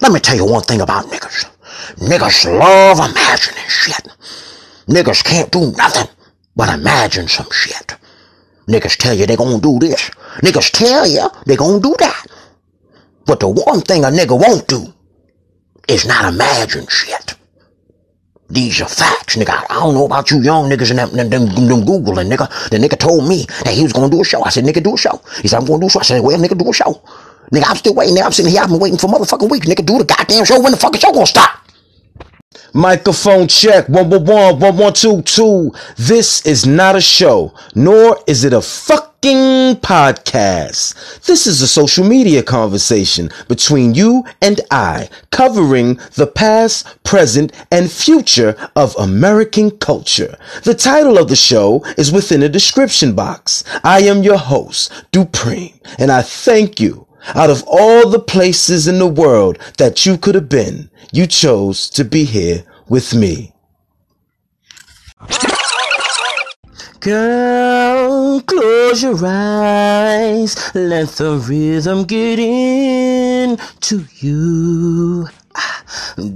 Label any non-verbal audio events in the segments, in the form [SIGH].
Let me tell you one thing about niggas. Niggas love imagining shit. Niggas can't do nothing but imagine some shit. Niggas tell you they gonna do this. Niggas tell you they gonna do that. But the one thing a nigga won't do is not imagine shit. These are facts, nigga. I don't know about you young niggas and them, them, them, them Googling, nigga. The nigga told me that he was gonna do a show. I said, nigga, do a show. He said, I'm gonna do a show. I said, well, nigga, do a show. Nigga, I'm still waiting. Nigga, I'm sitting here. I've been waiting for motherfucking weeks. Nigga, do the goddamn show. When the fucking show gonna stop? Microphone check. One, one, one, one, one, two, two. This is not a show, nor is it a fucking podcast. This is a social media conversation between you and I, covering the past, present, and future of American culture. The title of the show is within the description box. I am your host, Dupreme, and I thank you out of all the places in the world that you could have been, you chose to be here with me. Girl, close your eyes. Let the rhythm get in to you.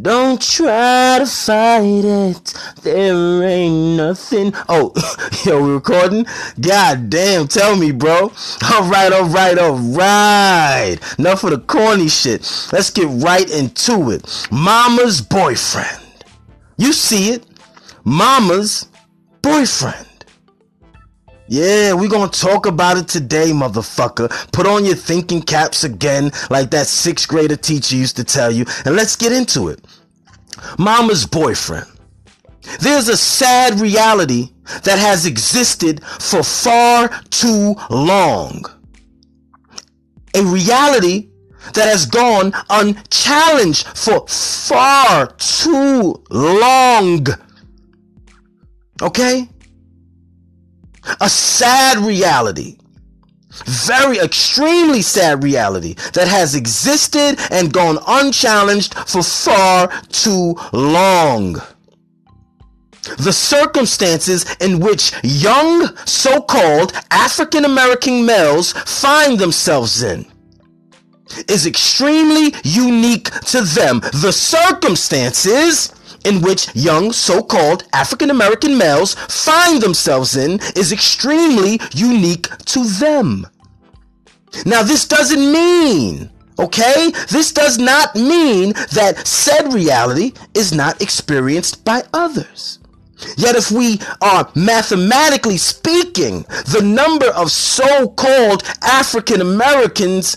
Don't try to fight it. There ain't nothing. Oh, [LAUGHS] yo, we recording? God damn, tell me, bro. All right, all right, all right. Enough of the corny shit. Let's get right into it. Mama's boyfriend. You see it. Mama's boyfriend. Yeah, we gonna talk about it today, motherfucker. Put on your thinking caps again, like that sixth grader teacher used to tell you, and let's get into it. Mama's boyfriend. There's a sad reality that has existed for far too long. A reality that has gone unchallenged for far too long. Okay? A sad reality very extremely sad reality that has existed and gone unchallenged for far too long. The circumstances in which young so-called African American males find themselves in is extremely unique to them. The circumstances in which young so-called African American males find themselves in is extremely unique to them. Now this doesn't mean Okay? This does not mean that said reality is not experienced by others. Yet, if we are mathematically speaking, the number of so called African Americans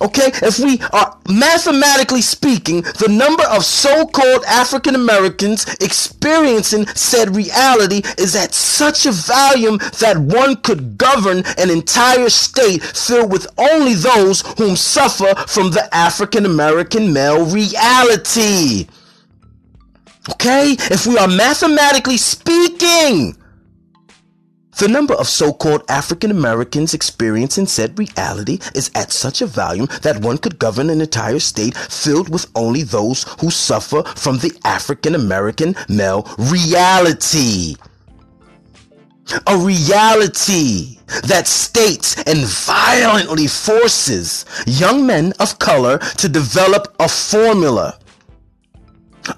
Okay, if we are mathematically speaking, the number of so-called African Americans experiencing said reality is at such a volume that one could govern an entire state filled with only those whom suffer from the African American male reality. Okay, if we are mathematically speaking, the number of so-called African Americans experiencing said reality is at such a volume that one could govern an entire state filled with only those who suffer from the African American male reality. A reality that states and violently forces young men of color to develop a formula,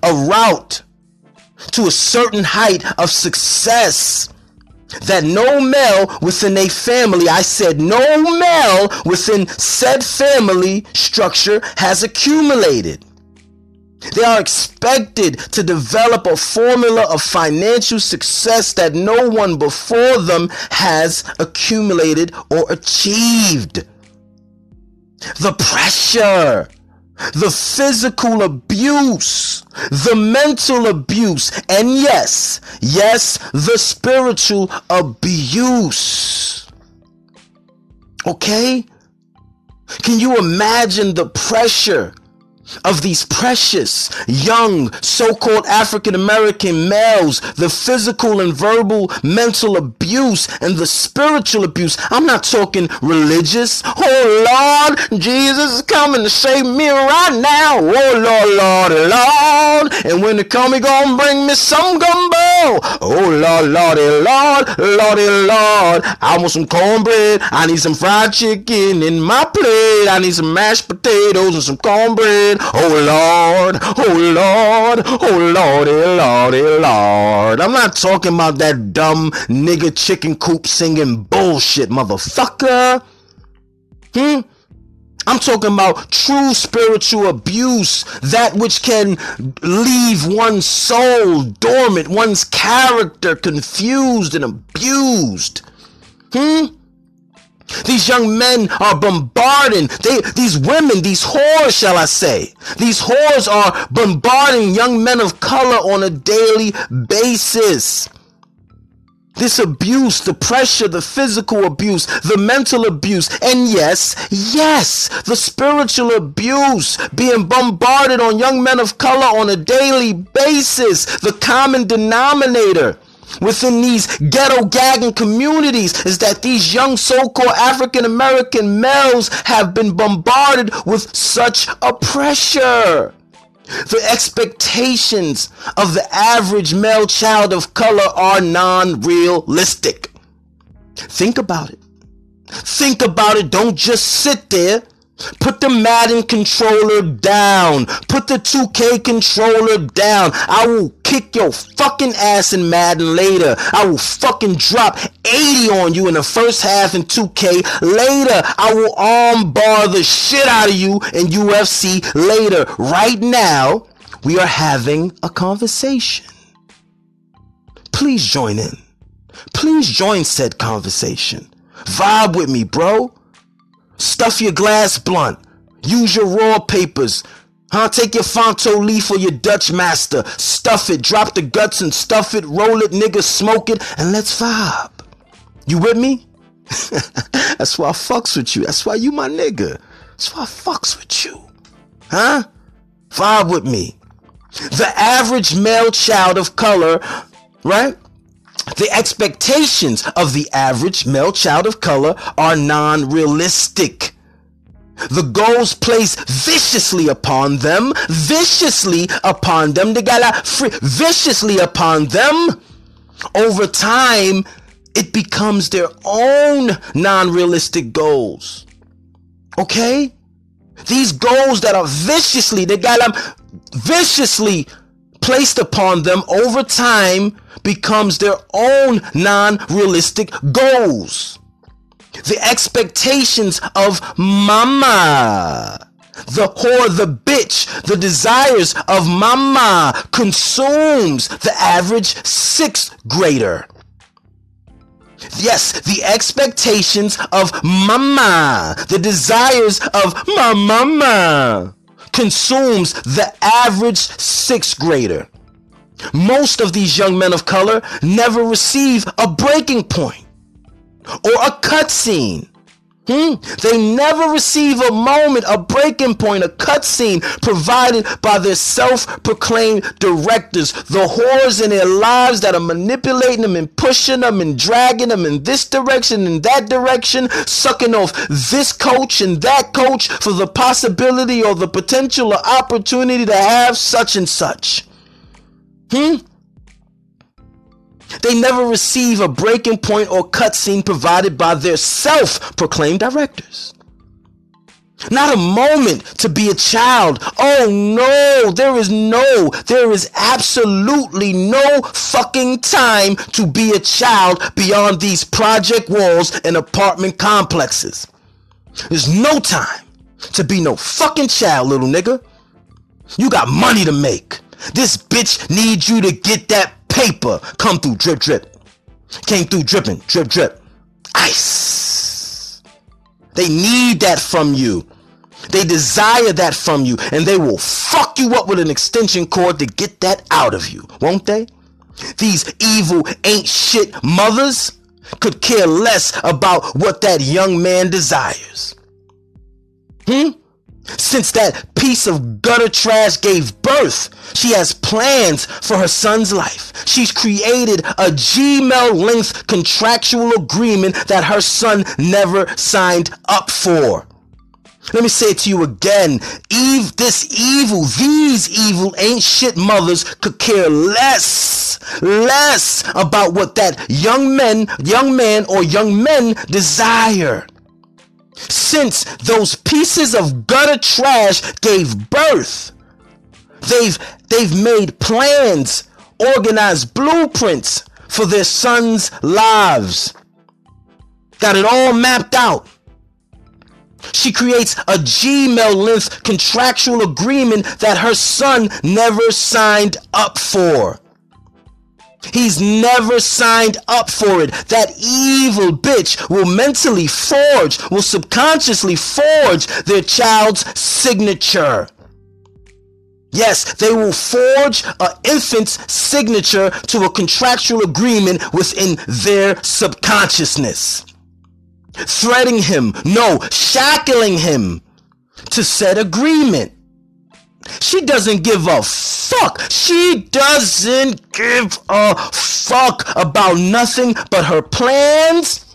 a route to a certain height of success that no male within a family, I said no male within said family structure has accumulated. They are expected to develop a formula of financial success that no one before them has accumulated or achieved. The pressure the physical abuse, the mental abuse, and yes, yes, the spiritual abuse. Okay? Can you imagine the pressure of these precious, young, so-called African American males, the physical and verbal mental abuse and the spiritual abuse. I'm not talking religious. Oh Lord, Jesus is coming to save me right now. Oh Lord, Lord, Lord. And when he come, he gonna bring me some gumbo. Oh, oh Lord, Lordy, Lord, eh, Lordy, eh, Lord. I want some cornbread. I need some fried chicken in my plate. I need some mashed potatoes and some cornbread. Oh Lord, oh Lord, oh Lordy, eh, Lordy, Lord. I'm not talking about that dumb nigga chicken coop singing bullshit, motherfucker. Hmm? I'm talking about true spiritual abuse, that which can leave one's soul dormant, one's character confused and abused. Hmm? These young men are bombarding, they, these women, these whores, shall I say, these whores are bombarding young men of color on a daily basis. This abuse, the pressure, the physical abuse, the mental abuse, and yes, yes, the spiritual abuse being bombarded on young men of color on a daily basis, the common denominator within these ghetto gagging communities is that these young so-called African American males have been bombarded with such a pressure. The expectations of the average male child of color are non realistic. Think about it. Think about it. Don't just sit there. Put the Madden controller down. Put the 2K controller down. I will kick your fucking ass in Madden later. I will fucking drop 80 on you in the first half in 2K later. I will armbar the shit out of you in UFC later. Right now, we are having a conversation. Please join in. Please join said conversation. Vibe with me, bro. Stuff your glass blunt. Use your raw papers. Huh? Take your Fronto leaf or your Dutch master. Stuff it. Drop the guts and stuff it. Roll it, nigga. Smoke it. And let's vibe. You with me? [LAUGHS] That's why I fucks with you. That's why you my nigga. That's why I fucks with you. Huh? Vibe with me. The average male child of color, right? The expectations of the average male child of color are non realistic. The goals placed viciously upon them, viciously upon them, they got free, viciously upon them. Over time, it becomes their own non realistic goals. Okay? These goals that are viciously, they got them viciously placed upon them over time becomes their own non-realistic goals. The expectations of mama the whore, the bitch, the desires of mama consumes the average sixth grader. Yes, the expectations of mama, the desires of my mama consumes the average sixth grader. Most of these young men of color never receive a breaking point or a cutscene Hmm? They never receive a moment, a breaking point, a cutscene provided by their self-proclaimed directors, the whores in their lives that are manipulating them and pushing them and dragging them in this direction and that direction, sucking off this coach and that coach for the possibility or the potential or opportunity to have such and such. Hmm? They never receive a breaking point or cutscene provided by their self proclaimed directors. Not a moment to be a child. Oh no, there is no, there is absolutely no fucking time to be a child beyond these project walls and apartment complexes. There's no time to be no fucking child, little nigga. You got money to make. This bitch needs you to get that paper come through drip drip. Came through dripping, drip drip. Ice. They need that from you. They desire that from you, and they will fuck you up with an extension cord to get that out of you, won't they? These evil ain't shit mothers could care less about what that young man desires. Hmm? Since that piece of gutter trash gave birth, she has plans for her son's life. She's created a Gmail length contractual agreement that her son never signed up for. Let me say it to you again. Eve, this evil, these evil ain't shit mothers could care less, less about what that young men, young man or young men desire. Since those pieces of gutter trash gave birth, they've, they've made plans, organized blueprints for their sons' lives. Got it all mapped out. She creates a Gmail length contractual agreement that her son never signed up for. He's never signed up for it. That evil bitch will mentally forge, will subconsciously forge their child's signature. Yes, they will forge an infant's signature to a contractual agreement within their subconsciousness threatening him, no, shackling him to said agreement. She doesn't give a fuck. She doesn't give a fuck about nothing but her plans.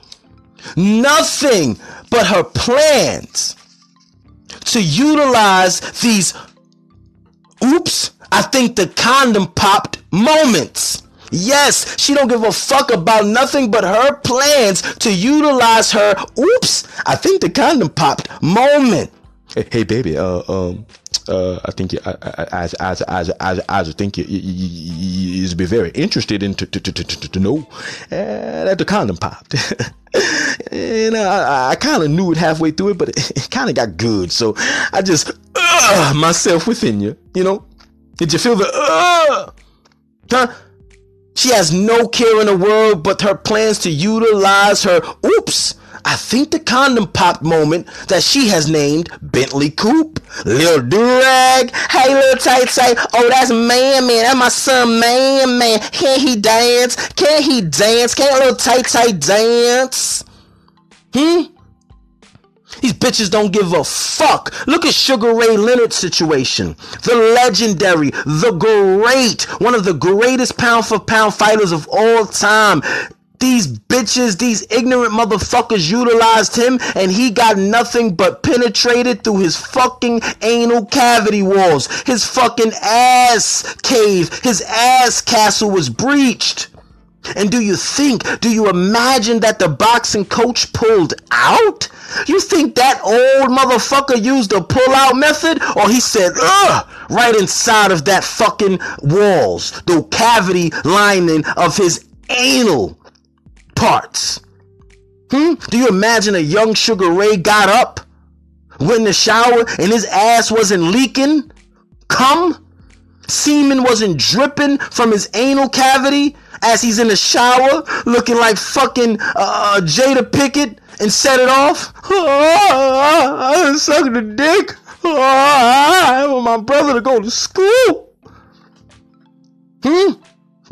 Nothing but her plans to utilize these oops, I think the condom popped moments Yes, she don't give a fuck about nothing but her plans to utilize her. Oops, I think the condom popped moment. Hey, baby, uh, um, uh, I think you, I, I, I, I, I, think you, you, you, you'd be very interested in to, to, to, to, to know uh, that the condom popped. [LAUGHS] and I, I kind of knew it halfway through it, but [LAUGHS] it, it kind of got good. So I just, uh, myself within you, you know? Did you feel the, uh, huh? She has no care in the world but her plans to utilize her, oops, I think the condom popped moment that she has named Bentley Coupe. Lil Durag. Hey, little tight tight. Oh, that's man, man. That's my son, man, man. Can he dance? Can he dance? Can little tight tight dance? Hmm? These bitches don't give a fuck. Look at Sugar Ray Leonard's situation. The legendary, the great, one of the greatest pound for pound fighters of all time. These bitches, these ignorant motherfuckers utilized him and he got nothing but penetrated through his fucking anal cavity walls. His fucking ass cave, his ass castle was breached. And do you think, do you imagine that the boxing coach pulled out? You think that old motherfucker used the pull out method? Or he said, ugh, right inside of that fucking walls, the cavity lining of his anal parts? Hmm? Do you imagine a young Sugar Ray got up, went in the shower, and his ass wasn't leaking? Come? Semen wasn't dripping from his anal cavity as he's in the shower looking like fucking uh, Jada Pinkett and set it off. Oh, I sucked the dick. Oh, [LAUGHS] I want my brother to go to school. Hmm?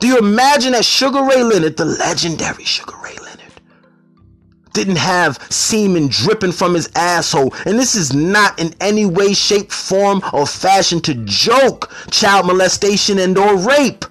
Do you imagine that Sugar Ray Leonard, the legendary Sugar Ray Leonard, didn't have semen dripping from his asshole? And this is not in any way, shape, form, or fashion to joke child molestation and or rape.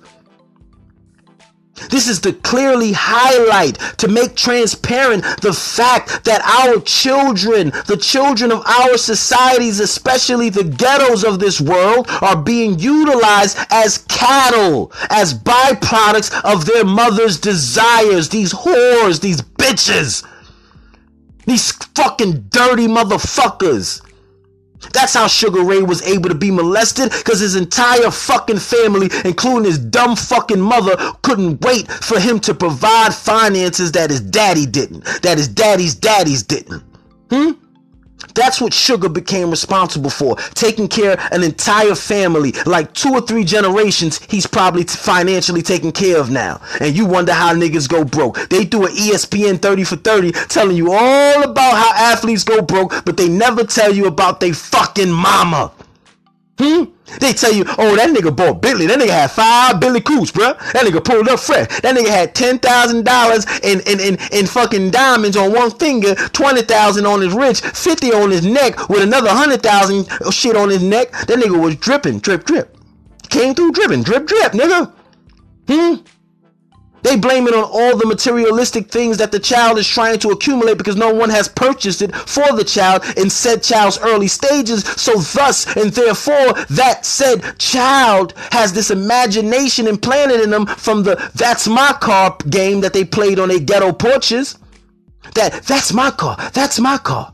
This is to clearly highlight, to make transparent the fact that our children, the children of our societies, especially the ghettos of this world, are being utilized as cattle, as byproducts of their mother's desires. These whores, these bitches, these fucking dirty motherfuckers. That's how Sugar Ray was able to be molested because his entire fucking family, including his dumb fucking mother, couldn't wait for him to provide finances that his daddy didn't, that his daddy's daddies didn't. Hmm? That's what Sugar became responsible for, taking care an entire family, like two or three generations he's probably financially taken care of now. And you wonder how niggas go broke. They do an ESPN 30 for 30 telling you all about how athletes go broke, but they never tell you about they fucking mama. Hmm? They tell you, oh, that nigga bought Bentley. That nigga had five Billy Coos, bro. That nigga pulled up fresh. That nigga had ten thousand dollars in, in in in fucking diamonds on one finger, twenty thousand on his wrist, fifty on his neck, with another hundred thousand shit on his neck. That nigga was dripping, drip, drip. Came through dripping, drip, drip, nigga. Hmm. They blame it on all the materialistic things that the child is trying to accumulate because no one has purchased it for the child in said child's early stages. So, thus and therefore, that said child has this imagination implanted in them from the That's My Car game that they played on their ghetto porches. That, that's my car. That's my car.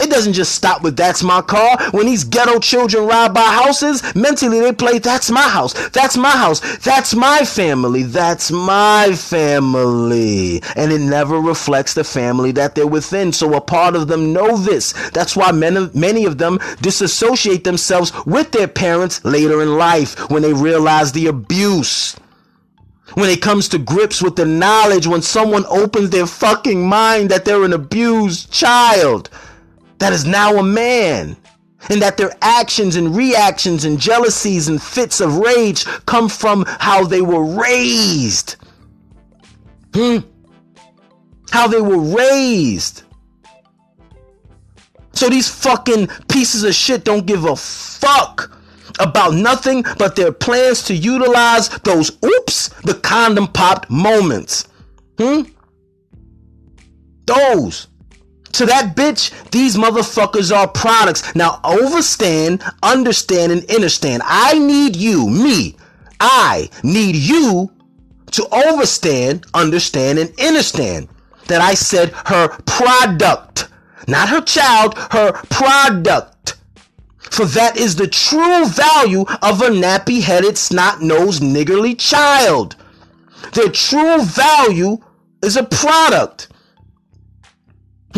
It doesn't just stop with that's my car. When these ghetto children ride by houses, mentally they play that's my house. That's my house. That's my family. That's my family. And it never reflects the family that they're within. So a part of them know this. That's why many, of them disassociate themselves with their parents later in life when they realize the abuse when it comes to grips with the knowledge when someone opens their fucking mind that they're an abused child that is now a man and that their actions and reactions and jealousies and fits of rage come from how they were raised. Hmm? How they were raised. So these fucking pieces of shit don't give a fuck about nothing but their plans to utilize those oops, the condom popped moments. Hmm? Those. To that bitch, these motherfuckers are products. Now overstand, understand, and understand. I need you, me, I need you to overstand, understand, and understand that I said her product, not her child, her product. For that is the true value of a nappy headed, snot nosed, niggerly child. Their true value is a product.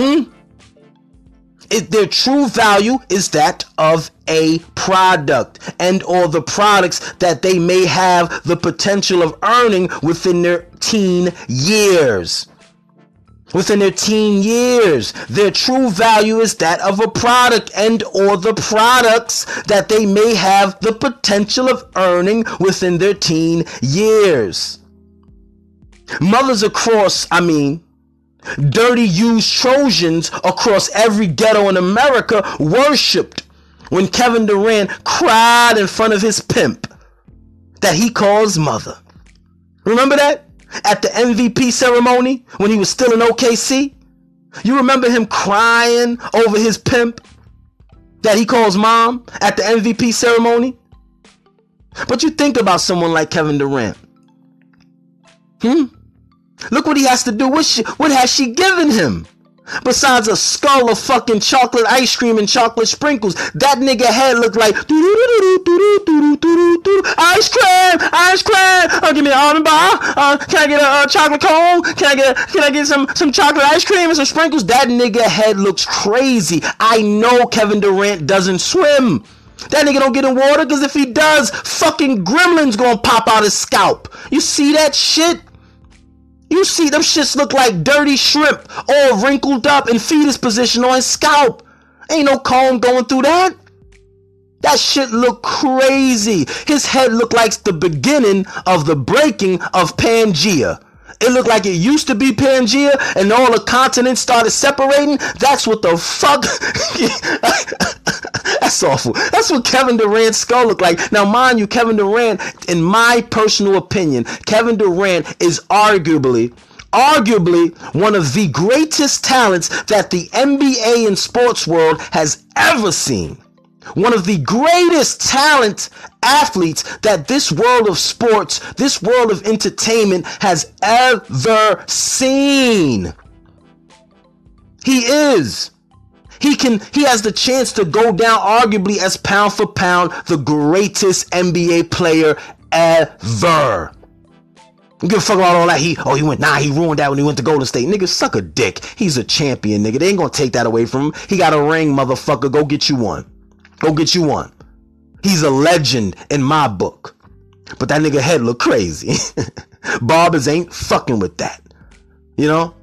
Hmm? It, their true value is that of a product and or the products that they may have the potential of earning within their teen years. Within their teen years. Their true value is that of a product and or the products that they may have the potential of earning within their teen years. Mothers across i mean dirty used trojans across every ghetto in america worshipped when kevin durant cried in front of his pimp that he calls mother remember that at the MVP ceremony when he was still in OKC? You remember him crying over his pimp that he calls mom at the MVP ceremony? But you think about someone like Kevin Durant. Hmm? Look what he has to do. What, she, what has she given him? Besides a skull of fucking chocolate ice cream and chocolate sprinkles, that nigga head looked like ice cream, ice cream. Oh, give me an almond bar. Uh, can I get a, a chocolate cone? Can I get can I get some some chocolate ice cream and some sprinkles? That nigga head looks crazy. I know Kevin Durant doesn't swim. That nigga don't get in water because if he does, fucking gremlins gonna pop out his scalp. You see that shit? You see them shits look like dirty shrimp, all wrinkled up in fetus position on his scalp. Ain't no comb going through that. That shit look crazy. His head looked like the beginning of the breaking of Pangea. It looked like it used to be Pangea and all the continents started separating. That's what the fuck. [LAUGHS] That's awful. That's what Kevin Durant's skull looked like. Now, mind you, Kevin Durant, in my personal opinion, Kevin Durant is arguably arguably one of the greatest talents that the NBA and sports world has ever seen. One of the greatest talent athletes that this world of sports, this world of entertainment has ever seen. He is. He can he has the chance to go down arguably as pound for pound the greatest NBA player ever. You give a fuck about all that. He oh he went nah he ruined that when he went to Golden State. Nigga, suck a dick. He's a champion, nigga. They ain't gonna take that away from him. He got a ring, motherfucker. Go get you one. Go get you one. He's a legend in my book. But that nigga head look crazy. [LAUGHS] Barbers ain't fucking with that. You know?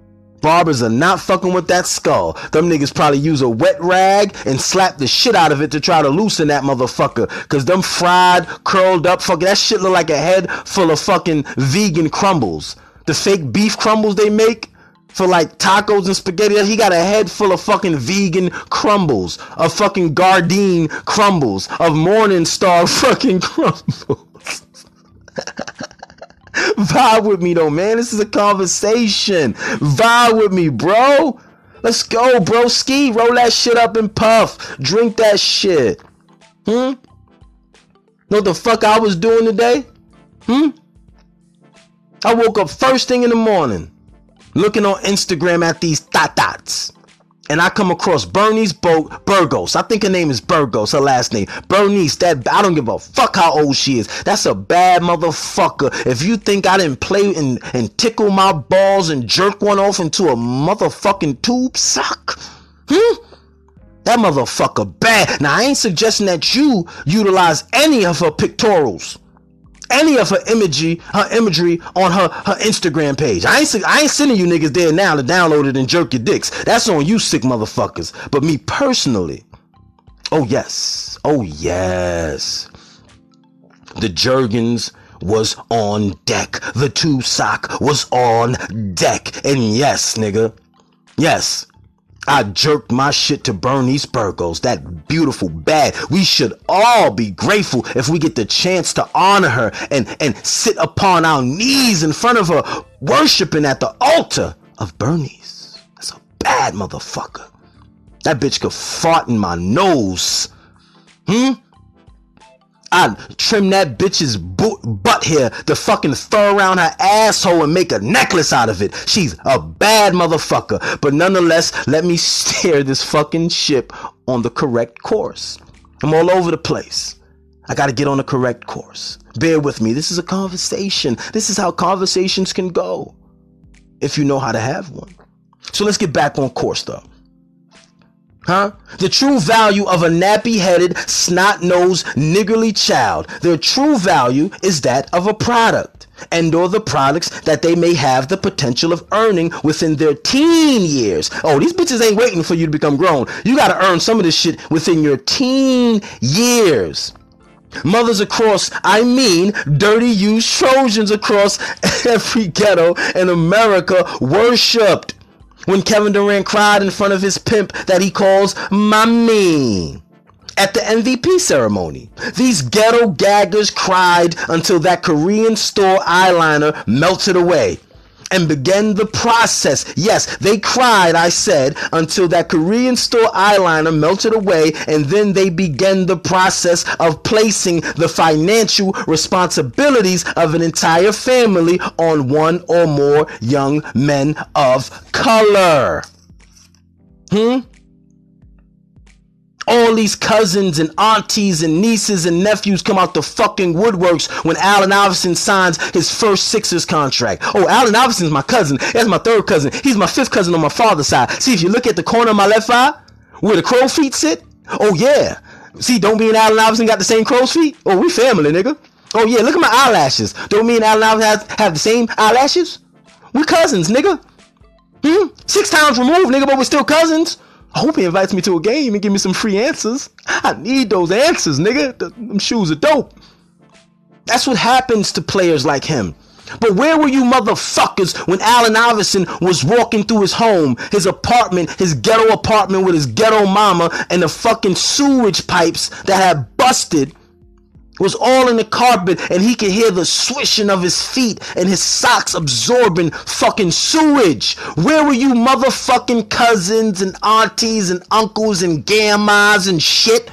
Barbers are not fucking with that skull. Them niggas probably use a wet rag and slap the shit out of it to try to loosen that motherfucker. Cause them fried, curled up, fucking that shit look like a head full of fucking vegan crumbles. The fake beef crumbles they make for like tacos and spaghetti. He got a head full of fucking vegan crumbles, of fucking Gardein crumbles, of Morning Star [LAUGHS] fucking crumbles. [LAUGHS] Vibe with me though, man. This is a conversation. Vibe with me, bro. Let's go, bro. Ski, roll that shit up and puff. Drink that shit. Hmm? Know what the fuck I was doing today? Hmm? I woke up first thing in the morning looking on Instagram at these thot dots and I come across Bernice Bo- Burgos. I think her name is Burgos, her last name. Bernice, that I don't give a fuck how old she is. That's a bad motherfucker. If you think I didn't play and, and tickle my balls and jerk one off into a motherfucking tube sock, hmm? That motherfucker bad. Now I ain't suggesting that you utilize any of her pictorials any of her imagery, her imagery on her, her Instagram page. I ain't I ain't sending you niggas there now to download it and jerk your dicks. That's on you sick motherfuckers. But me personally, oh yes, oh yes. The Jergens was on deck. The two sock was on deck. And yes, nigga. Yes, I jerked my shit to Bernice Burgos, that beautiful bad. We should all be grateful if we get the chance to honor her and, and sit upon our knees in front of her, worshiping at the altar of Bernice. That's a bad motherfucker. That bitch could fart in my nose. Hmm? I'd trim that bitch's butt hair, the fucking fur around her asshole and make a necklace out of it. She's a bad motherfucker. But nonetheless, let me [LAUGHS] steer this fucking ship on the correct course. I'm all over the place. I gotta get on the correct course. Bear with me. This is a conversation. This is how conversations can go. If you know how to have one. So let's get back on course though. Huh? The true value of a nappy headed, snot nosed, niggerly child. Their true value is that of a product and or the products that they may have the potential of earning within their teen years. Oh, these bitches ain't waiting for you to become grown. You gotta earn some of this shit within your teen years. Mothers across, I mean, dirty used Trojans across [LAUGHS] every ghetto in America worshipped when Kevin Durant cried in front of his pimp that he calls mommy at the MVP ceremony. These ghetto gaggers cried until that Korean store eyeliner melted away and began the process. Yes, they cried, I said, until that Korean store eyeliner melted away, and then they began the process of placing the financial responsibilities of an entire family on one or more young men of color. Hmm? All these cousins and aunties and nieces and nephews come out the fucking woodworks when Allen Iverson signs his first Sixers contract. Oh, Allen Iverson's my cousin. That's my third cousin. He's my fifth cousin on my father's side. See, if you look at the corner of my left eye, where the crow feet sit, oh yeah. See, don't me and Allen Iverson got the same crow's feet? Oh, we family, nigga. Oh yeah, look at my eyelashes. Don't me and Allen Iverson have, have the same eyelashes? We cousins, nigga. Hmm? Six times removed, nigga, but we're still cousins. I hope he invites me to a game and give me some free answers. I need those answers, nigga. Them shoes are dope. That's what happens to players like him. But where were you motherfuckers when Allen Iverson was walking through his home, his apartment, his ghetto apartment with his ghetto mama and the fucking sewage pipes that had busted was all in the carpet and he could hear the swishing of his feet and his socks absorbing fucking sewage. Where were you motherfucking cousins and aunties and uncles and gammas and shit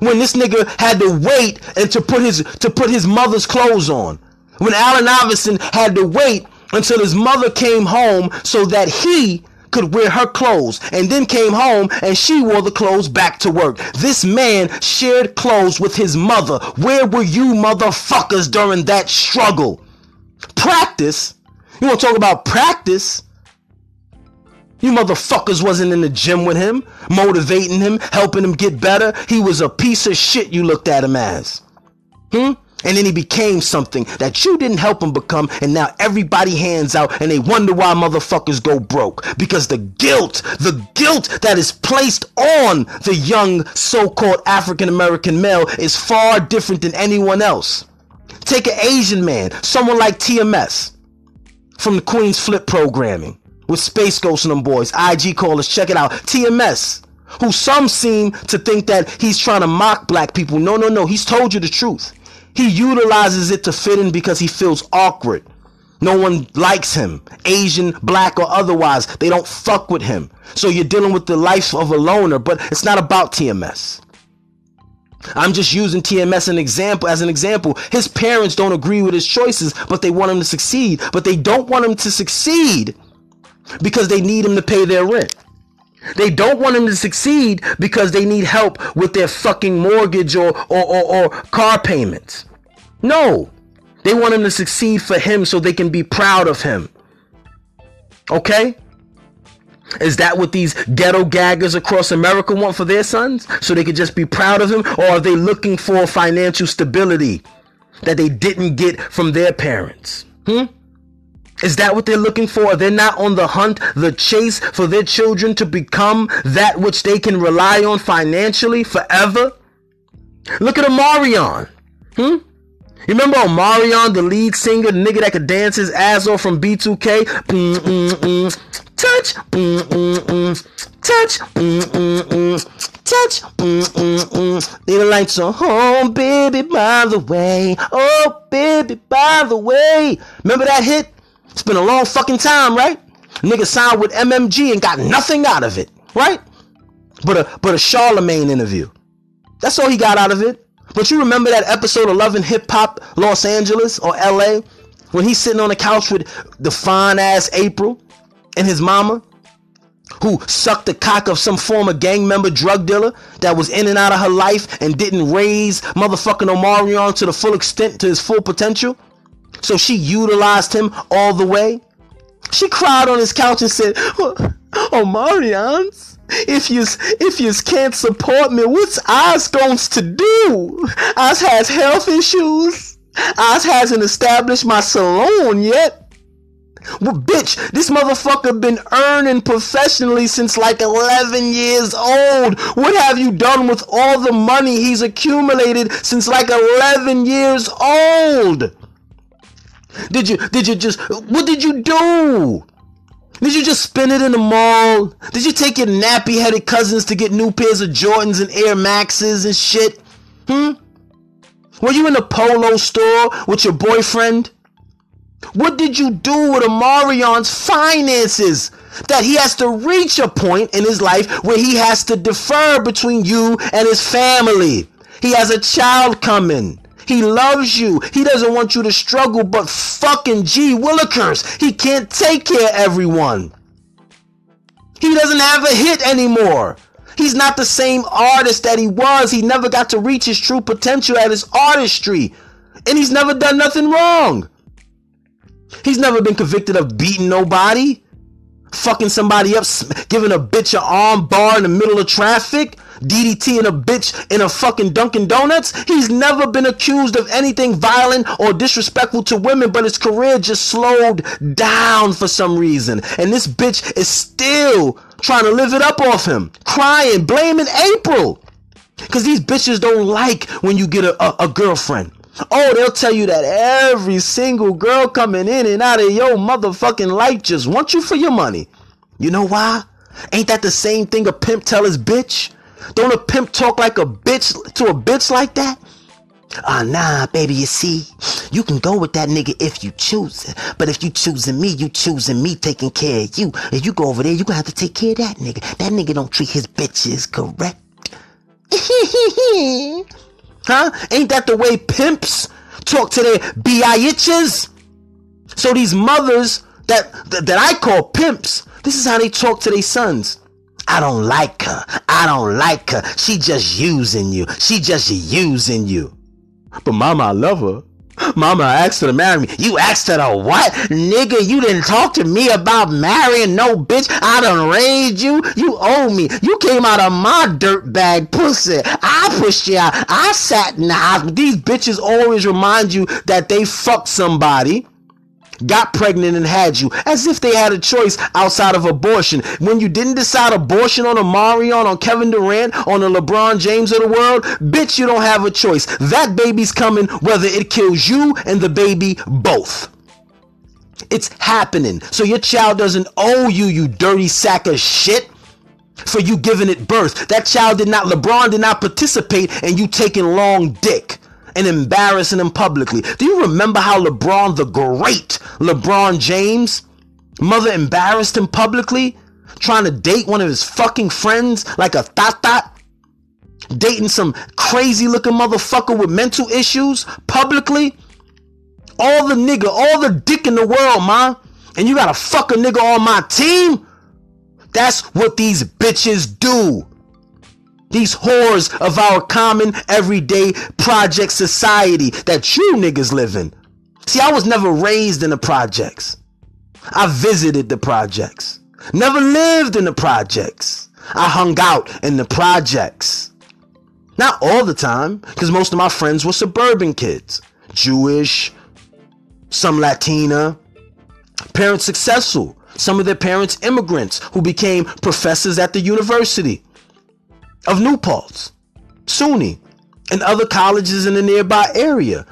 when this nigga had to wait and to put his to put his mother's clothes on? When Allen Iverson had to wait until his mother came home so that he could wear her clothes and then came home and she wore the clothes back to work. This man shared clothes with his mother. Where were you motherfuckers during that struggle? Practice? You want to talk about practice? You motherfuckers wasn't in the gym with him, motivating him, helping him get better. He was a piece of shit you looked at him as. Hmm? And then he became something that you didn't help him become. And now everybody hands out and they wonder why motherfuckers go broke. Because the guilt, the guilt that is placed on the young so-called African American male is far different than anyone else. Take an Asian man, someone like TMS from the Queen's Flip programming with Space Ghost and them boys. IG callers, check it out. TMS who some seem to think that he's trying to mock black people. No, no, no. He's told you the truth. He utilizes it to fit in because he feels awkward. No one likes him, Asian, black, or otherwise. They don't fuck with him. So you're dealing with the life of a loner, but it's not about TMS. I'm just using TMS an example as an example. His parents don't agree with his choices, but they want him to succeed. But they don't want him to succeed because they need him to pay their rent. They don't want him to succeed because they need help with their fucking mortgage or, or, or, or car payments. No. They want him to succeed for him so they can be proud of him. Okay? Is that what these ghetto gaggers across America want for their sons? So they could just be proud of him? Or are they looking for financial stability that they didn't get from their parents? Hmm? Is that what they're looking for? They're not on the hunt, the chase for their children to become that which they can rely on financially forever? Look at Omarion. Hmm? You remember Omarion, the lead singer, the nigga that could dance his ass off from B2K? Mm-mm-mm. Touch, mm-mm-mm. touch, mm-mm-mm. touch, mm-mm-mm. Leave lights on home, baby, by the way. Oh, baby, by the way. Remember that hit? It's been a long fucking time, right? Nigga signed with MMG and got nothing out of it, right? But a but a Charlemagne interview. That's all he got out of it. But you remember that episode of Love and Hip Hop Los Angeles or LA when he's sitting on the couch with the fine ass April and his mama who sucked the cock of some former gang member drug dealer that was in and out of her life and didn't raise motherfucking Omarion to the full extent to his full potential. So she utilized him all the way. She cried on his couch and said, oh, Omarion's if you if you can't support me, what's Oz going to do? Oz has health issues. Oz hasn't established my salon yet. Well, bitch, this motherfucker been earning professionally since like 11 years old. What have you done with all the money he's accumulated since like 11 years old? Did you, did you just, what did you do? Did you just spend it in the mall? Did you take your nappy headed cousins to get new pairs of Jordans and Air Maxes and shit? Hmm? Were you in a polo store with your boyfriend? What did you do with Omarion's finances? That he has to reach a point in his life where he has to defer between you and his family. He has a child coming. He loves you. He doesn't want you to struggle, but fucking G Willikers, he can't take care of everyone. He doesn't have a hit anymore. He's not the same artist that he was. He never got to reach his true potential at his artistry. And he's never done nothing wrong. He's never been convicted of beating nobody, fucking somebody up, giving a bitch an arm bar in the middle of traffic, DDT in a bitch in a fucking Dunkin' Donuts. He's never been accused of anything violent or disrespectful to women, but his career just slowed down for some reason. And this bitch is still trying to live it up off him, crying, blaming April. Because these bitches don't like when you get a, a, a girlfriend. Oh, they'll tell you that every single girl coming in and out of your motherfucking life just wants you for your money. You know why? Ain't that the same thing a pimp tell his bitch? Don't a pimp talk like a bitch to a bitch like that? Ah, nah, baby, you see, you can go with that nigga if you choose it. But if you choosing me, you choosing me taking care of you. If you go over there, you gonna have to take care of that nigga. That nigga don't treat his bitches correct. [LAUGHS] huh? Ain't that the way pimps talk to their bitches? So these mothers that, that, that I call pimps, this is how they talk to their sons. I don't like her. I don't like her. She just using you. She just using you. But mama, I love her. Mama asked her to marry me. You asked her to what? Nigga, you didn't talk to me about marrying no bitch. I done raised you. You owe me. You came out of my dirt bag pussy. I pushed you out. I sat in the house. These bitches always remind you that they fucked somebody got pregnant and had you as if they had a choice outside of abortion. When you didn't decide abortion on Omarion, on Kevin Durant, on a LeBron James of the world, bitch, you don't have a choice. That baby's coming whether it kills you and the baby both. It's happening. So your child doesn't owe you, you dirty sack of shit for you giving it birth. That child did not, LeBron did not participate and you taking long dick and embarrassing him publicly. Do you remember how LeBron, the great LeBron James, mother embarrassed him publicly? Trying to date one of his fucking friends like a thot Dating some crazy looking motherfucker with mental issues publicly? All the nigga, all the dick in the world, man. And you gotta fuck a nigga on my team? That's what these bitches do. These whores of our common everyday project society that you niggas live in. See, I was never raised in the projects. I visited the projects. Never lived in the projects. I hung out in the projects. Not all the time, because most of my friends were suburban kids. Jewish, some Latina, parents successful, some of their parents immigrants who became professors at the University of New Paltz, SUNY, and other colleges in the nearby area.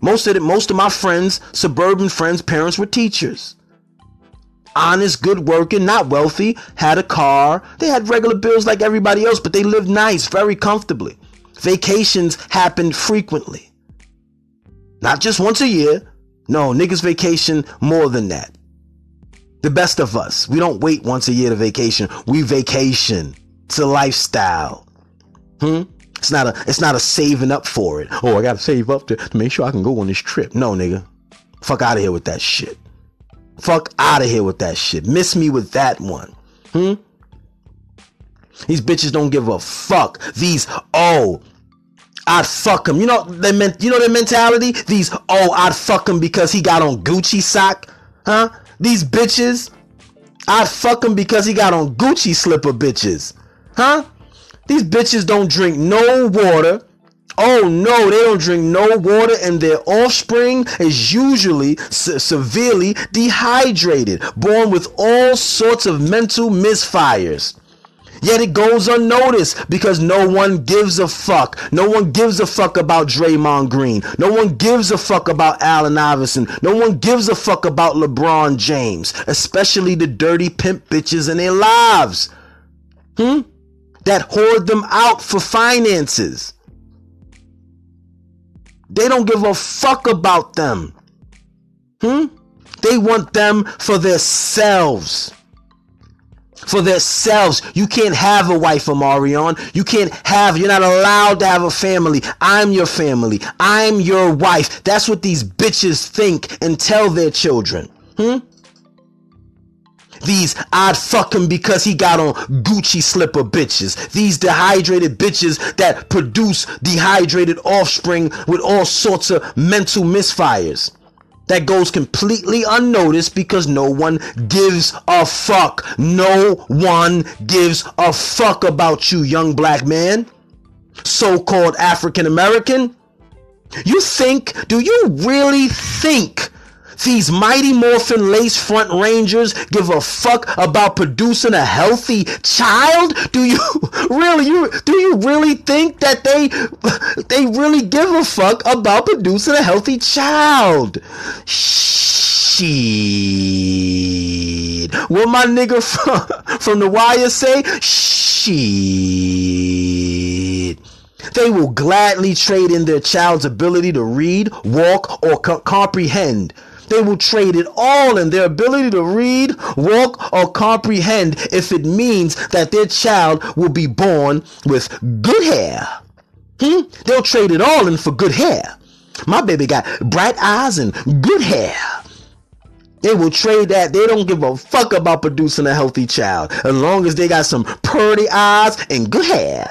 Most of the, most of my friends, suburban friends, parents were teachers. Honest, good working, not wealthy, had a car. They had regular bills like everybody else, but they lived nice, very comfortably. Vacations happened frequently. Not just once a year. No, niggas vacation more than that. The best of us. We don't wait once a year to vacation. We vacation. It's a lifestyle. Hmm? It's not a it's not a saving up for it. Oh, I gotta save up to, to make sure I can go on this trip. No, nigga. Fuck out of here with that shit. Fuck out of here with that shit. Miss me with that one. Hmm? These bitches don't give a fuck. These oh, I'd fuck him. You know they meant you know their mentality? These oh, I'd fuck him because he got on Gucci sock. Huh? These bitches, I'd fuck him because he got on Gucci slipper bitches. Huh? These bitches don't drink no water. Oh no, they don't drink no water, and their offspring is usually se- severely dehydrated, born with all sorts of mental misfires. Yet it goes unnoticed because no one gives a fuck. No one gives a fuck about Draymond Green. No one gives a fuck about Allen Iverson. No one gives a fuck about LeBron James, especially the dirty pimp bitches in their lives. Hmm? That hoard them out for finances. They don't give a fuck about them. Hmm? They want them for themselves for themselves. You can't have a wife, Omarion. You can't have, you're not allowed to have a family. I'm your family. I'm your wife. That's what these bitches think and tell their children. Hmm? These I'd fuck him because he got on Gucci slipper bitches. These dehydrated bitches that produce dehydrated offspring with all sorts of mental misfires that goes completely unnoticed because no one gives a fuck. No one gives a fuck about you, young black man. So called African American. You think, do you really think these mighty morphin lace front rangers give a fuck about producing a healthy child? Do you [LAUGHS] really you do you really think that they [LAUGHS] they really give a fuck about producing a healthy child? Shit. What my nigga [LAUGHS] from from the wire say? Shit. They will gladly trade in their child's ability to read, walk, or co- comprehend they will trade it all in their ability to read, walk, or comprehend if it means that their child will be born with good hair. Hmm? They'll trade it all in for good hair. My baby got bright eyes and good hair. They will trade that. They don't give a fuck about producing a healthy child as long as they got some pretty eyes and good hair.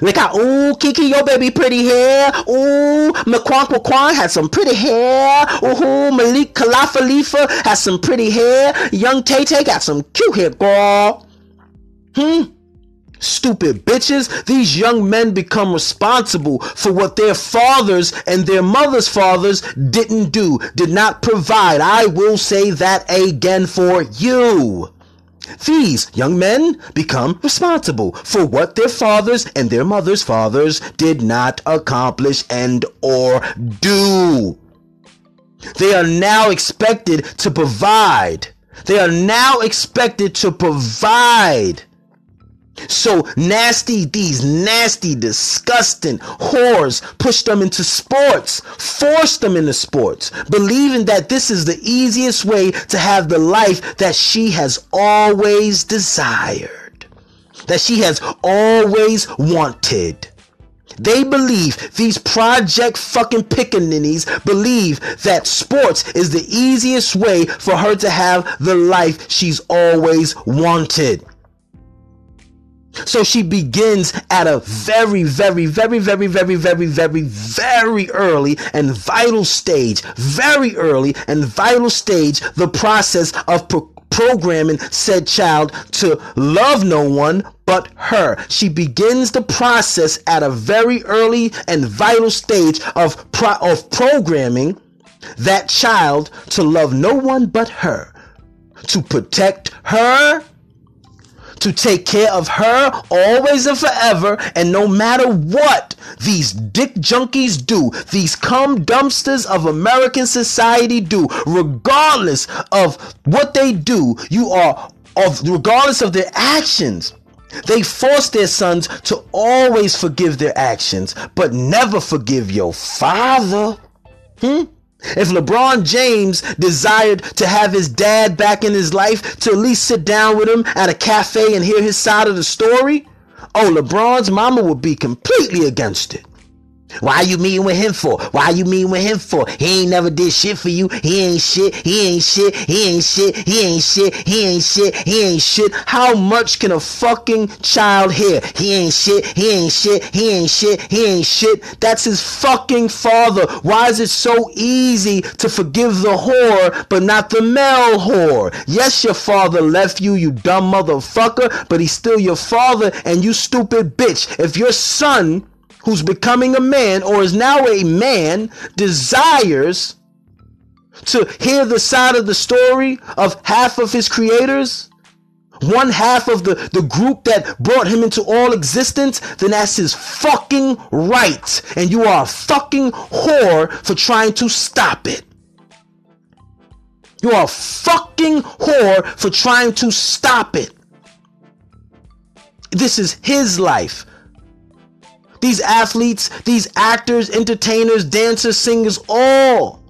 Look out, ooh, Kiki, your baby pretty hair. Ooh, McQuan Quan has some pretty hair. Ooh, Malik Khalifa has some pretty hair. Young Tay Tay got some cute hair, girl. Hmm? Stupid bitches. These young men become responsible for what their fathers and their mothers' fathers didn't do, did not provide. I will say that again for you. These young men become responsible for what their fathers and their mothers' fathers did not accomplish and or do. They are now expected to provide. They are now expected to provide So nasty, these nasty, disgusting whores push them into sports, force them into sports, believing that this is the easiest way to have the life that she has always desired, that she has always wanted. They believe, these project fucking pickaninnies believe that sports is the easiest way for her to have the life she's always wanted. So she begins at a very, very, very, very, very, very, very, very early and vital stage, very early and vital stage, the process of pro- programming said child to love no one but her. She begins the process at a very early and vital stage of, pro- of programming that child to love no one but her, to protect her to take care of her always and forever. And no matter what these dick junkies do, these cum dumpsters of American society do, regardless of what they do, you are of regardless of their actions. They force their sons to always forgive their actions, but never forgive your father. Hmm? If LeBron James desired to have his dad back in his life to at least sit down with him at a cafe and hear his side of the story, oh, LeBron's mama would be completely against it. Why you meeting with him for? Why you meeting with him for? He ain't never did shit for you. He ain't shit. He ain't shit. He ain't shit. He ain't shit. He ain't shit. He ain't shit. How much can a fucking child hear? He ain't shit. He ain't shit. He ain't shit. He ain't shit. That's his fucking father. Why is it so easy to forgive the whore, but not the male whore? Yes, your father left you, you dumb motherfucker, but he's still your father and you stupid bitch. If your son who's becoming a man or is now a man desires to hear the side of the story of half of his creators, one half of the, the group that brought him into all existence, then that's his fucking right. And you are a fucking whore for trying to stop it. You are a fucking whore for trying to stop it. This is his life. These athletes, these actors, entertainers, dancers, singers, all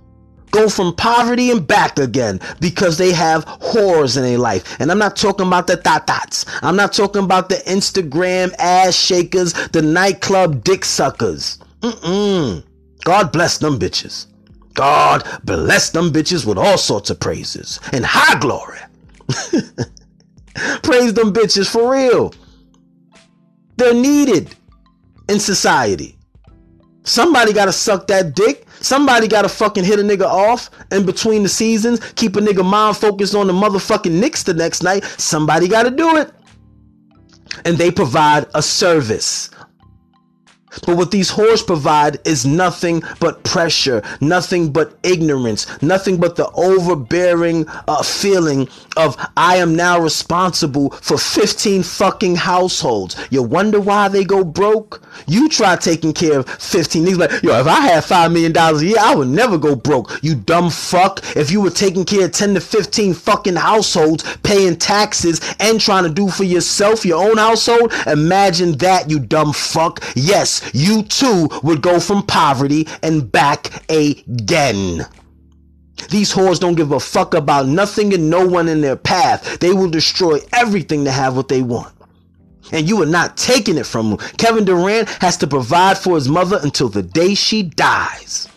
go from poverty and back again because they have whores in their life. And I'm not talking about the tatats. I'm not talking about the Instagram ass shakers, the nightclub dick suckers. Mm-mm. God bless them bitches. God bless them bitches with all sorts of praises and high glory. [LAUGHS] Praise them bitches for real. They're needed in society. Somebody gotta suck that dick. Somebody gotta fucking hit a nigga off in between the seasons. Keep a nigga mind focused on the motherfucking Knicks the next night. Somebody gotta do it. And they provide a service. But what these whores provide is nothing but pressure, nothing but ignorance, nothing but the overbearing uh, feeling of I am now responsible for 15 fucking households. You wonder why they go broke? You try taking care of 15 niggas like, yo, if I had $5 million a year, I would never go broke. You dumb fuck. If you were taking care of 10 to 15 fucking households, paying taxes and trying to do for yourself, your own household, imagine that, you dumb fuck. Yes, you too would go from poverty and back again. These whores don't give a fuck about nothing and no one in their path. They will destroy everything to have what they want. And you are not taking it from them. Kevin Durant has to provide for his mother until the day she dies.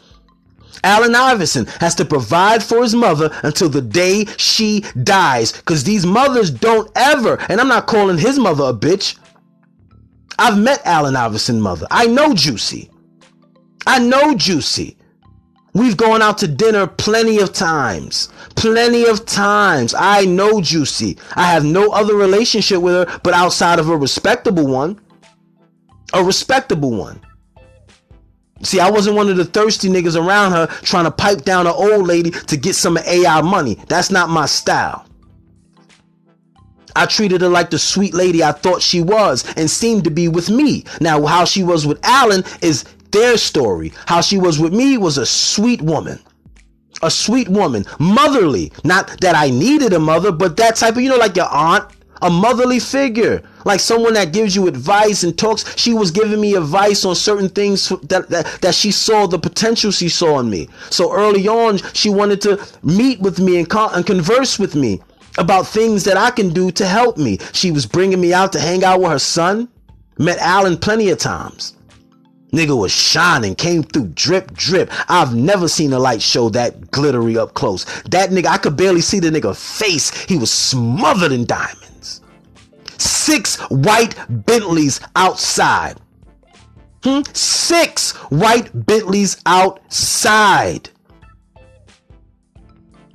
Allen Iverson has to provide for his mother until the day she dies. Because these mothers don't ever, and I'm not calling his mother a bitch. I've met Allen Iverson mother. I know Juicy. I know Juicy. We've gone out to dinner plenty of times. Plenty of times. I know Juicy. I have no other relationship with her but outside of a respectable one. A respectable one. See, I wasn't one of the thirsty niggas around her trying to pipe down an old lady to get some AI money. That's not my style. I treated her like the sweet lady I thought she was and seemed to be with me. Now, how she was with Allen is their story. How she was with me was a sweet woman. A sweet woman. Motherly. Not that I needed a mother, but that type of, you know, like your aunt. A motherly figure. Like someone that gives you advice and talks. She was giving me advice on certain things that, that, that she saw the potential she saw in me. So early on, she wanted to meet with me and, con- and converse with me about things that I can do to help me. She was bringing me out to hang out with her son. Met Allen plenty of times. Nigga was shining, came through drip, drip. I've never seen a light show that glittery up close. That nigga, I could barely see the nigga face. He was smothered in diamonds. Six white Bentleys outside. Hmm? Six white Bentleys outside.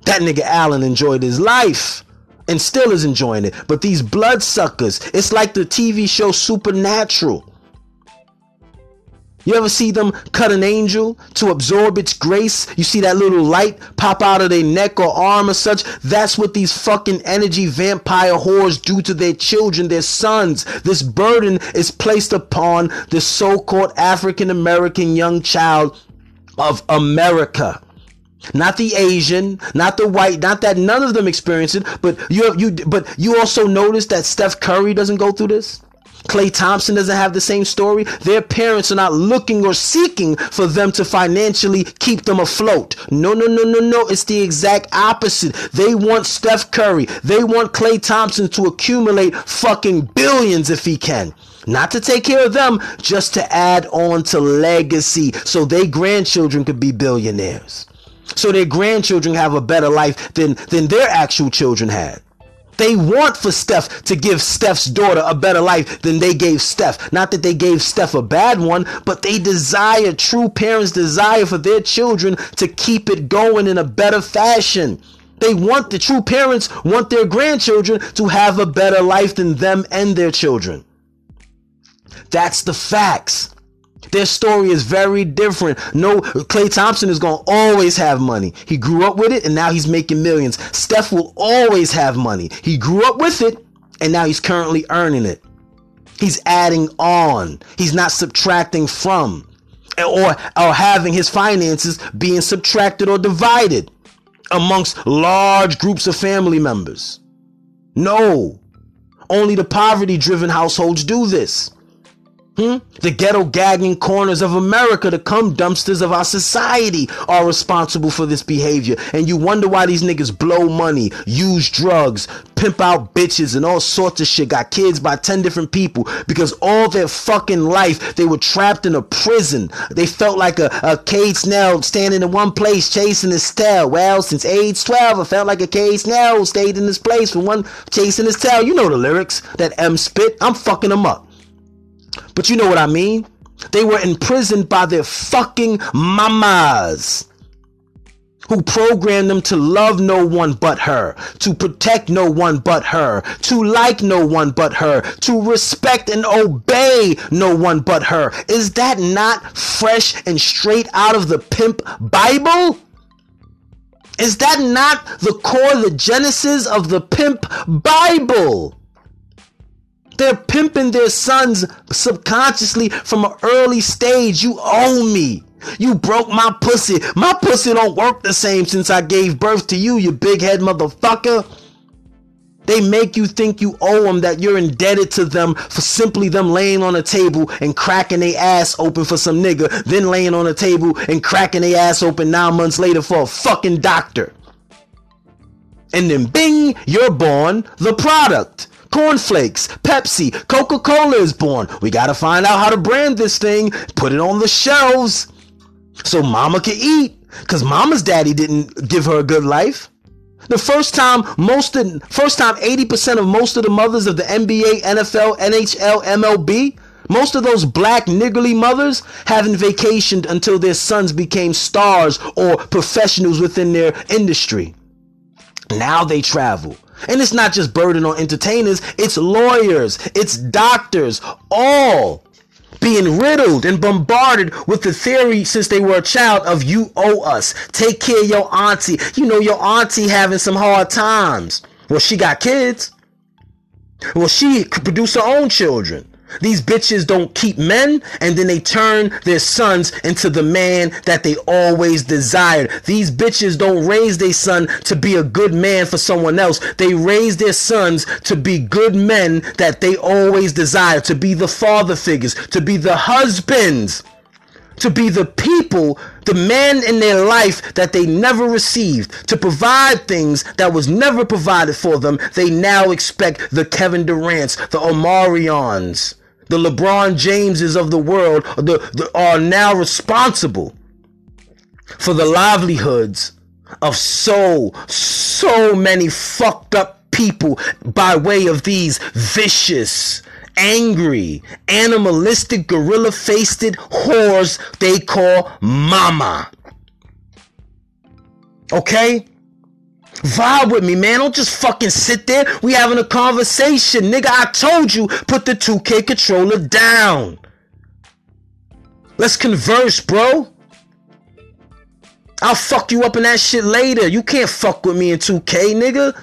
That nigga Allen enjoyed his life and still is enjoying it. But these bloodsuckers, it's like the TV show Supernatural. You ever see them cut an angel to absorb its grace? You see that little light pop out of their neck or arm or such? That's what these fucking energy vampire whores do to their children, their sons. This burden is placed upon the so called African American young child of America. Not the Asian, not the white, not that none of them experience it, but you you but you also notice that Steph Curry doesn't go through this? Klay Thompson doesn't have the same story. Their parents are not looking or seeking for them to financially keep them afloat. No, no, no, no, no. It's the exact opposite. They want Steph Curry. They want Klay Thompson to accumulate fucking billions if he can. Not to take care of them, just to add on to legacy so their grandchildren could be billionaires. So their grandchildren have a better life than, than their actual children had. They want for Steph to give Steph's daughter a better life than they gave Steph. Not that they gave Steph a bad one, but they desire, true parents desire for their children to keep it going in a better fashion. They want the true parents want their grandchildren to have a better life than them and their children. That's the facts. Their story is very different. No, Klay Thompson is going to always have money. He grew up with it and now he's making millions. Steph will always have money. He grew up with it and now he's currently earning it. He's adding on. He's not subtracting from or, or having his finances being subtracted or divided amongst large groups of family members. No, only the poverty driven households do this. Hmm? The ghetto gagging corners of America, the cum dumpsters of our society are responsible for this behavior. And you wonder why these niggas blow money, use drugs, pimp out bitches, and all sorts of shit. Got kids by 10 different people because all their fucking life they were trapped in a prison. They felt like a, a cage snail standing in one place chasing his tail. Well, since age 12, I felt like a cage snail stayed in this place for one chasing his tail. You know the lyrics that M spit. I'm fucking them up. But you know what I mean? They were imprisoned by their fucking mamas who programmed them to love no one but her, to protect no one but her, to like no one but her, to respect and obey no one but her. Is that not fresh and straight out of the pimp Bible? Is that not the core, the genesis of the pimp Bible? They're pimping their sons subconsciously from an early stage. You owe me. You broke my pussy. My pussy don't work the same since I gave birth to you, you big head motherfucker. They make you think you owe them, that you're indebted to them for simply them laying on a table and cracking their ass open for some nigga, then laying on a table and cracking their ass open nine months later for a fucking doctor. And then bing, you're born the product cornflakes, Pepsi, Coca Cola is born. We got to find out how to brand this thing, put it on the shelves so mama can eat. Because mama's daddy didn't give her a good life. The first time most of, first time 80% of most of the mothers of the NBA, NFL, NHL, MLB, most of those black niggly mothers haven't vacationed until their sons became stars or professionals within their industry. Now they travel. And it's not just burden on entertainers, it's lawyers, it's doctors, all being riddled and bombarded with the theory since they were a child of you owe us. Take care of your auntie. You know your auntie having some hard times. Well, she got kids. Well, she could produce her own children. These bitches don't keep men and then they turn their sons into the man that they always desired. These bitches don't raise their son to be a good man for someone else. They raise their sons to be good men that they always desire, to be the father figures, to be the husbands, to be the people, the man in their life that they never received, to provide things that was never provided for them. They now expect the Kevin Durant's, the Omarions, the LeBron Jameses of the world the, the, are now responsible for the livelihoods of so, so many fucked up people by way of these vicious, angry, animalistic, gorilla faced whores they call mama. Okay? Vibe with me, man. Don't just fucking sit there. We having a conversation. Nigga, I told you, put the 2K controller down. Let's converse, bro. I'll fuck you up in that shit later. You can't fuck with me in 2K, nigga.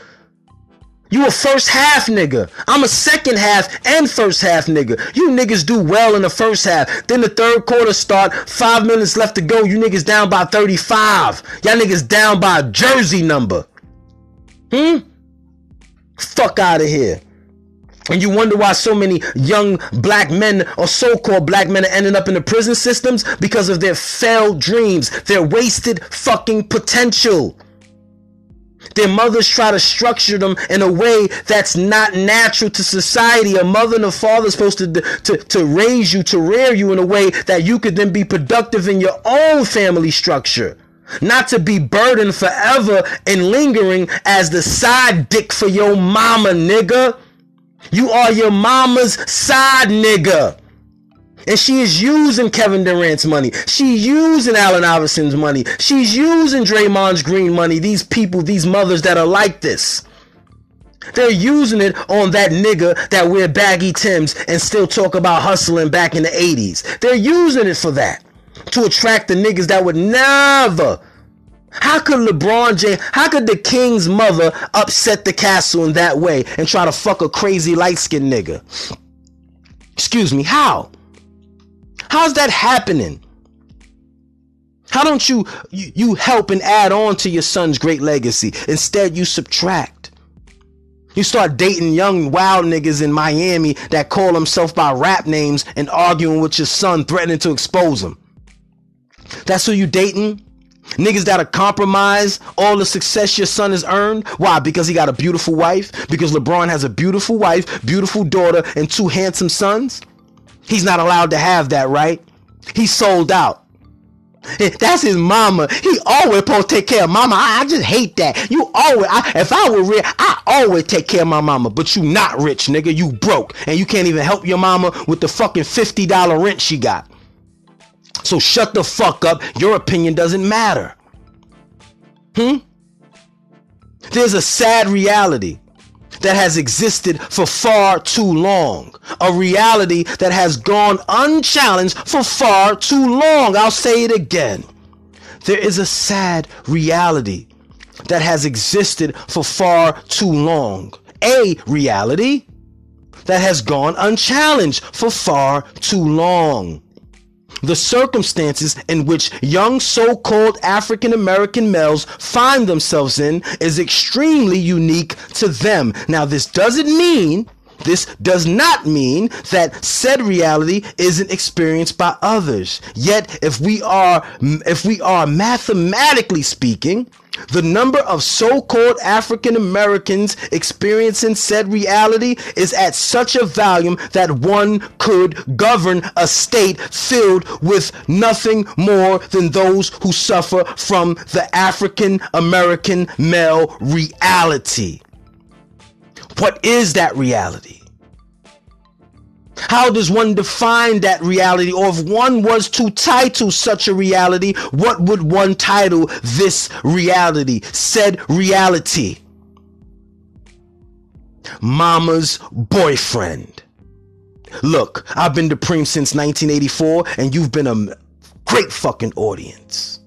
You a first half nigga. I'm a second half and first half nigga. You niggas do well in the first half. Then the third quarter start, five minutes left to go. You niggas down by 35. Y'all niggas down by a jersey number. Hmm? Fuck out of here. And you wonder why so many young black men or so-called black men are ending up in the prison systems because of their failed dreams, their wasted fucking potential. Their mothers try to structure them in a way that's not natural to society. A mother and a father are supposed to, to, to raise you, to rear you in a way that you could then be productive in your own family structure. Not to be burdened forever and lingering as the side dick for your mama, nigga. You are your mama's side nigga. And she is using Kevin Durant's money. She's using Allen Iverson's money. She's using Draymond's Green money. These people, these mothers that are like this. They're using it on that nigga that wear baggy Tims and still talk about hustling back in the 80s. They're using it for that. To attract the niggas that would never. How could LeBron James, how could the king's mother upset the castle in that way and try to fuck a crazy light skinned nigga? Excuse me, how? How's that happening? How don't you, you, you help and add on to your son's great legacy? Instead, you subtract. You start dating young wild niggas in Miami that call themselves by rap names and arguing with your son, threatening to expose him. That's who you dating? Niggas that'll compromise all the success your son has earned. Why? Because he got a beautiful wife? Because LeBron has a beautiful wife, beautiful daughter, and two handsome sons? He's not allowed to have that, right? He sold out. [LAUGHS] That's his mama. He always supposed to take care of mama. I, I just hate that. You always, I, if I were rich, I always take care of my mama. But you not rich, nigga. You broke, and you can't even help your mama with the fucking fifty dollar rent she got. So shut the fuck up. Your opinion doesn't matter. Hmm. There's a sad reality that has existed for far too long. A reality that has gone unchallenged for far too long. I'll say it again. There is a sad reality that has existed for far too long. A reality that has gone unchallenged for far too long. The circumstances in which young so called African American males find themselves in is extremely unique to them. Now, this doesn't mean this does not mean that said reality isn't experienced by others. Yet, if we are, if we are mathematically speaking, the number of so-called African Americans experiencing said reality is at such a volume that one could govern a state filled with nothing more than those who suffer from the African American male reality. What is that reality? How does one define that reality? Or if one was to title such a reality, what would one title this reality? Said reality. Mama's boyfriend. Look, I've been Dupreme since 1984, and you've been a great fucking audience.